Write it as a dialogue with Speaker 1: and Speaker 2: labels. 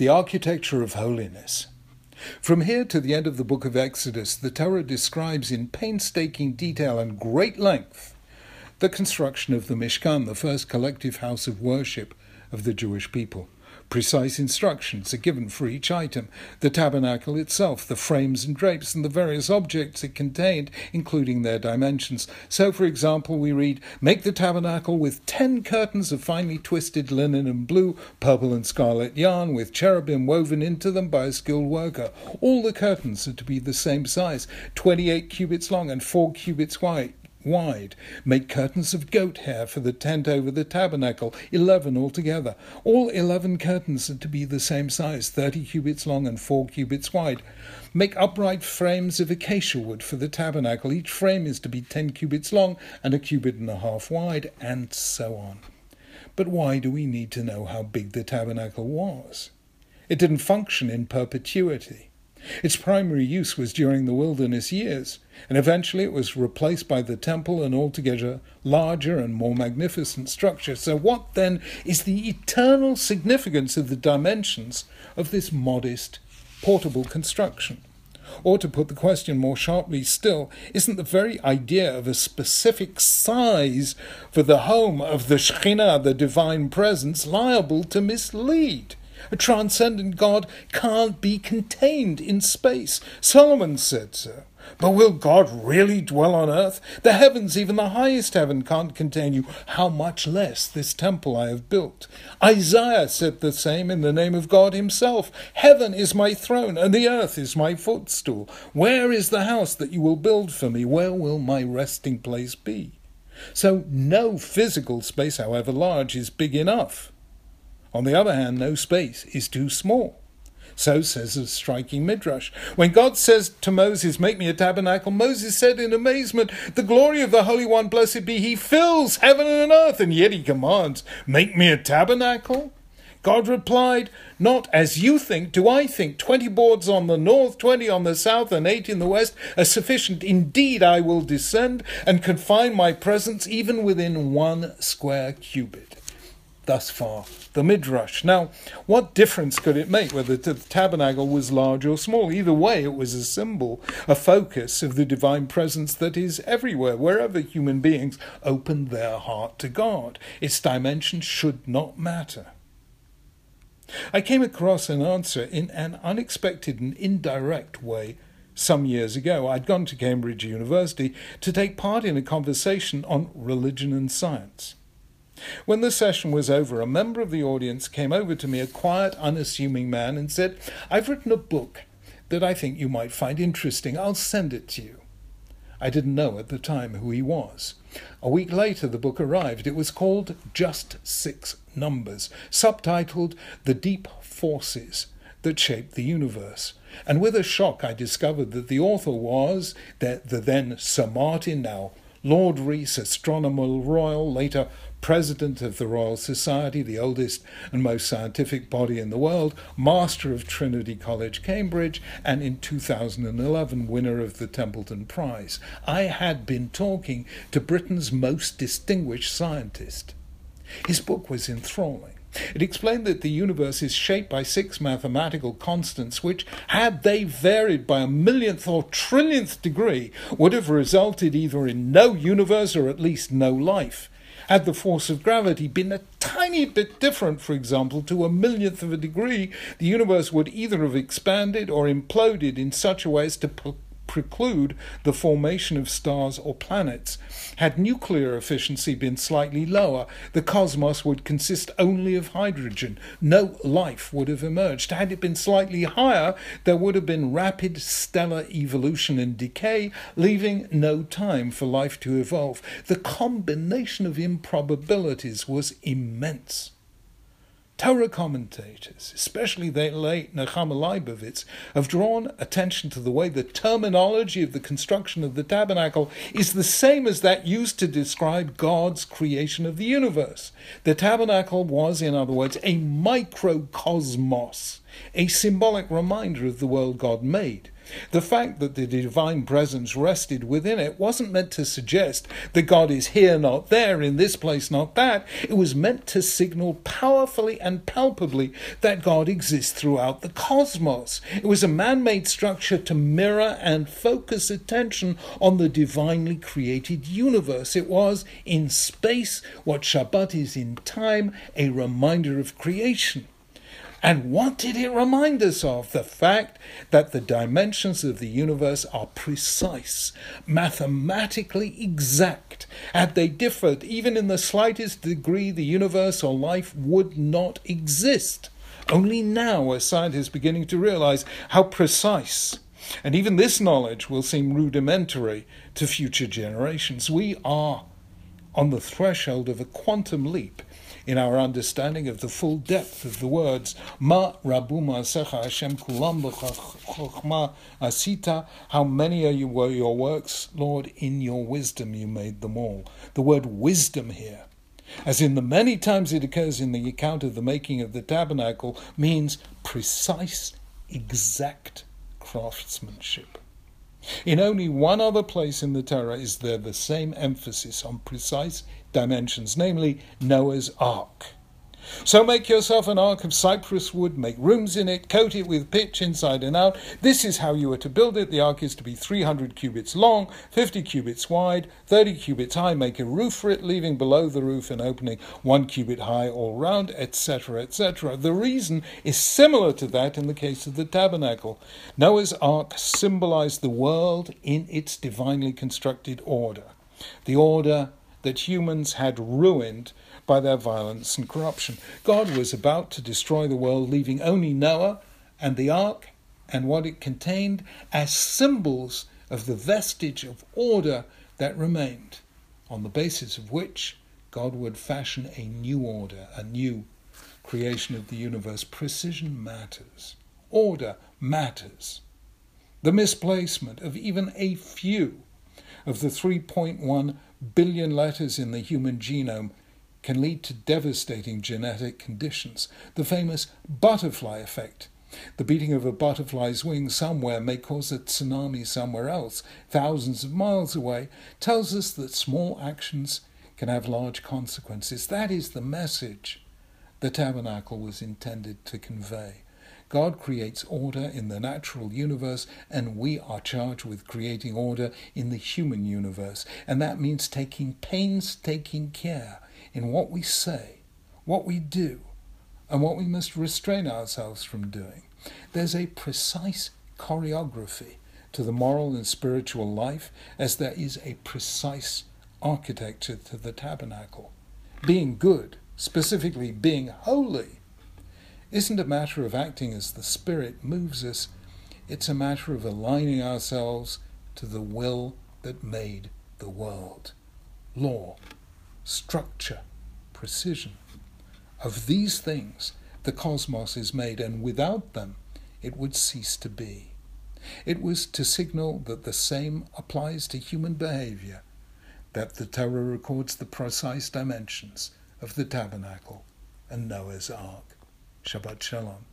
Speaker 1: the architecture of holiness. From here to the end of the book of Exodus, the Torah describes in painstaking detail and great length the construction of the Mishkan, the first collective house of worship of the Jewish people. Precise instructions are given for each item the tabernacle itself, the frames and drapes, and the various objects it contained, including their dimensions. So, for example, we read Make the tabernacle with ten curtains of finely twisted linen and blue, purple, and scarlet yarn, with cherubim woven into them by a skilled worker. All the curtains are to be the same size, 28 cubits long and 4 cubits wide wide. Make curtains of goat hair for the tent over the tabernacle, eleven altogether. All eleven curtains are to be the same size, thirty cubits long and four cubits wide. Make upright frames of acacia wood for the tabernacle. Each frame is to be ten cubits long and a cubit and a half wide, and so on. But why do we need to know how big the tabernacle was? It didn't function in perpetuity. Its primary use was during the wilderness years, and eventually it was replaced by the temple, an altogether larger and more magnificent structure. So, what then is the eternal significance of the dimensions of this modest, portable construction? Or, to put the question more sharply still, isn't the very idea of a specific size for the home of the Shekhinah, the divine presence, liable to mislead? A transcendent God can't be contained in space. Solomon said so. But will God really dwell on earth? The heavens, even the highest heaven, can't contain you. How much less this temple I have built? Isaiah said the same in the name of God Himself. Heaven is my throne, and the earth is my footstool. Where is the house that you will build for me? Where will my resting place be? So, no physical space, however large, is big enough. On the other hand, no space is too small. So says a striking midrash. When God says to Moses, Make me a tabernacle, Moses said in amazement, The glory of the Holy One, blessed be He, fills heaven and earth, and yet He commands, Make me a tabernacle? God replied, Not as you think, do I think. Twenty boards on the north, twenty on the south, and eight in the west are sufficient. Indeed, I will descend and confine my presence even within one square cubit. Thus far, the Midrash. Now, what difference could it make whether the tabernacle was large or small? Either way, it was a symbol, a focus of the divine presence that is everywhere, wherever human beings open their heart to God. Its dimensions should not matter. I came across an answer in an unexpected and indirect way some years ago. I'd gone to Cambridge University to take part in a conversation on religion and science. When the session was over, a member of the audience came over to me, a quiet, unassuming man, and said, I've written a book that I think you might find interesting. I'll send it to you. I didn't know at the time who he was. A week later, the book arrived. It was called Just Six Numbers, subtitled The Deep Forces That Shape the Universe. And with a shock, I discovered that the author was the, the then Sir Martin, now Lord Rees, Astronomer Royal, later President of the Royal Society, the oldest and most scientific body in the world, Master of Trinity College, Cambridge, and in 2011, winner of the Templeton Prize. I had been talking to Britain's most distinguished scientist. His book was enthralling. It explained that the universe is shaped by six mathematical constants, which, had they varied by a millionth or trillionth degree, would have resulted either in no universe or at least no life. Had the force of gravity been a tiny bit different, for example, to a millionth of a degree, the universe would either have expanded or imploded in such a way as to preclude the formation of stars or planets. Had nuclear efficiency been slightly lower, the cosmos would consist only of hydrogen. No life would have emerged. Had it been slightly higher, there would have been rapid stellar evolution and decay, leaving no time for life to evolve. The combination of improbabilities was immense. Torah commentators, especially the late Nechama Leibowitz, have drawn attention to the way the terminology of the construction of the tabernacle is the same as that used to describe God's creation of the universe. The tabernacle was, in other words, a microcosmos, a symbolic reminder of the world God made. The fact that the divine presence rested within it wasn't meant to suggest that God is here, not there, in this place, not that. It was meant to signal powerfully and palpably that God exists throughout the cosmos. It was a man made structure to mirror and focus attention on the divinely created universe. It was in space what Shabbat is in time, a reminder of creation. And what did it remind us of? The fact that the dimensions of the universe are precise, mathematically exact. Had they differed even in the slightest degree, the universe or life would not exist. Only now are scientists beginning to realize how precise. And even this knowledge will seem rudimentary to future generations. We are on the threshold of a quantum leap in our understanding of the full depth of the words Ma Rabu Ma'asecha Hashem Kulam B'Chochma Asita. How many are you were your works, Lord? In your wisdom you made them all. The word wisdom here, as in the many times it occurs in the account of the making of the tabernacle, means precise, exact craftsmanship. In only one other place in the Torah is there the same emphasis on precise dimensions, namely Noah's Ark. So make yourself an ark of cypress wood, make rooms in it, coat it with pitch inside and out. This is how you are to build it. The ark is to be 300 cubits long, 50 cubits wide, 30 cubits high. Make a roof for it, leaving below the roof an opening one cubit high all round, etc., etc. The reason is similar to that in the case of the tabernacle. Noah's ark symbolized the world in its divinely constructed order. The order that humans had ruined by their violence and corruption. God was about to destroy the world, leaving only Noah and the ark and what it contained as symbols of the vestige of order that remained, on the basis of which God would fashion a new order, a new creation of the universe. Precision matters, order matters. The misplacement of even a few of the 3.1 billion letters in the human genome can lead to devastating genetic conditions. The famous butterfly effect. The beating of a butterfly's wing somewhere may cause a tsunami somewhere else, thousands of miles away, tells us that small actions can have large consequences. That is the message the tabernacle was intended to convey. God creates order in the natural universe, and we are charged with creating order in the human universe. And that means taking painstaking care in what we say, what we do, and what we must restrain ourselves from doing. There's a precise choreography to the moral and spiritual life as there is a precise architecture to the tabernacle. Being good, specifically being holy, isn't a matter of acting as the Spirit moves us, it's a matter of aligning ourselves to the will that made the world. Law, structure, precision. Of these things, the cosmos is made, and without them, it would cease to be. It was to signal that the same applies to human behavior that the Torah records the precise dimensions of the tabernacle and Noah's ark. Shabbat Shalom.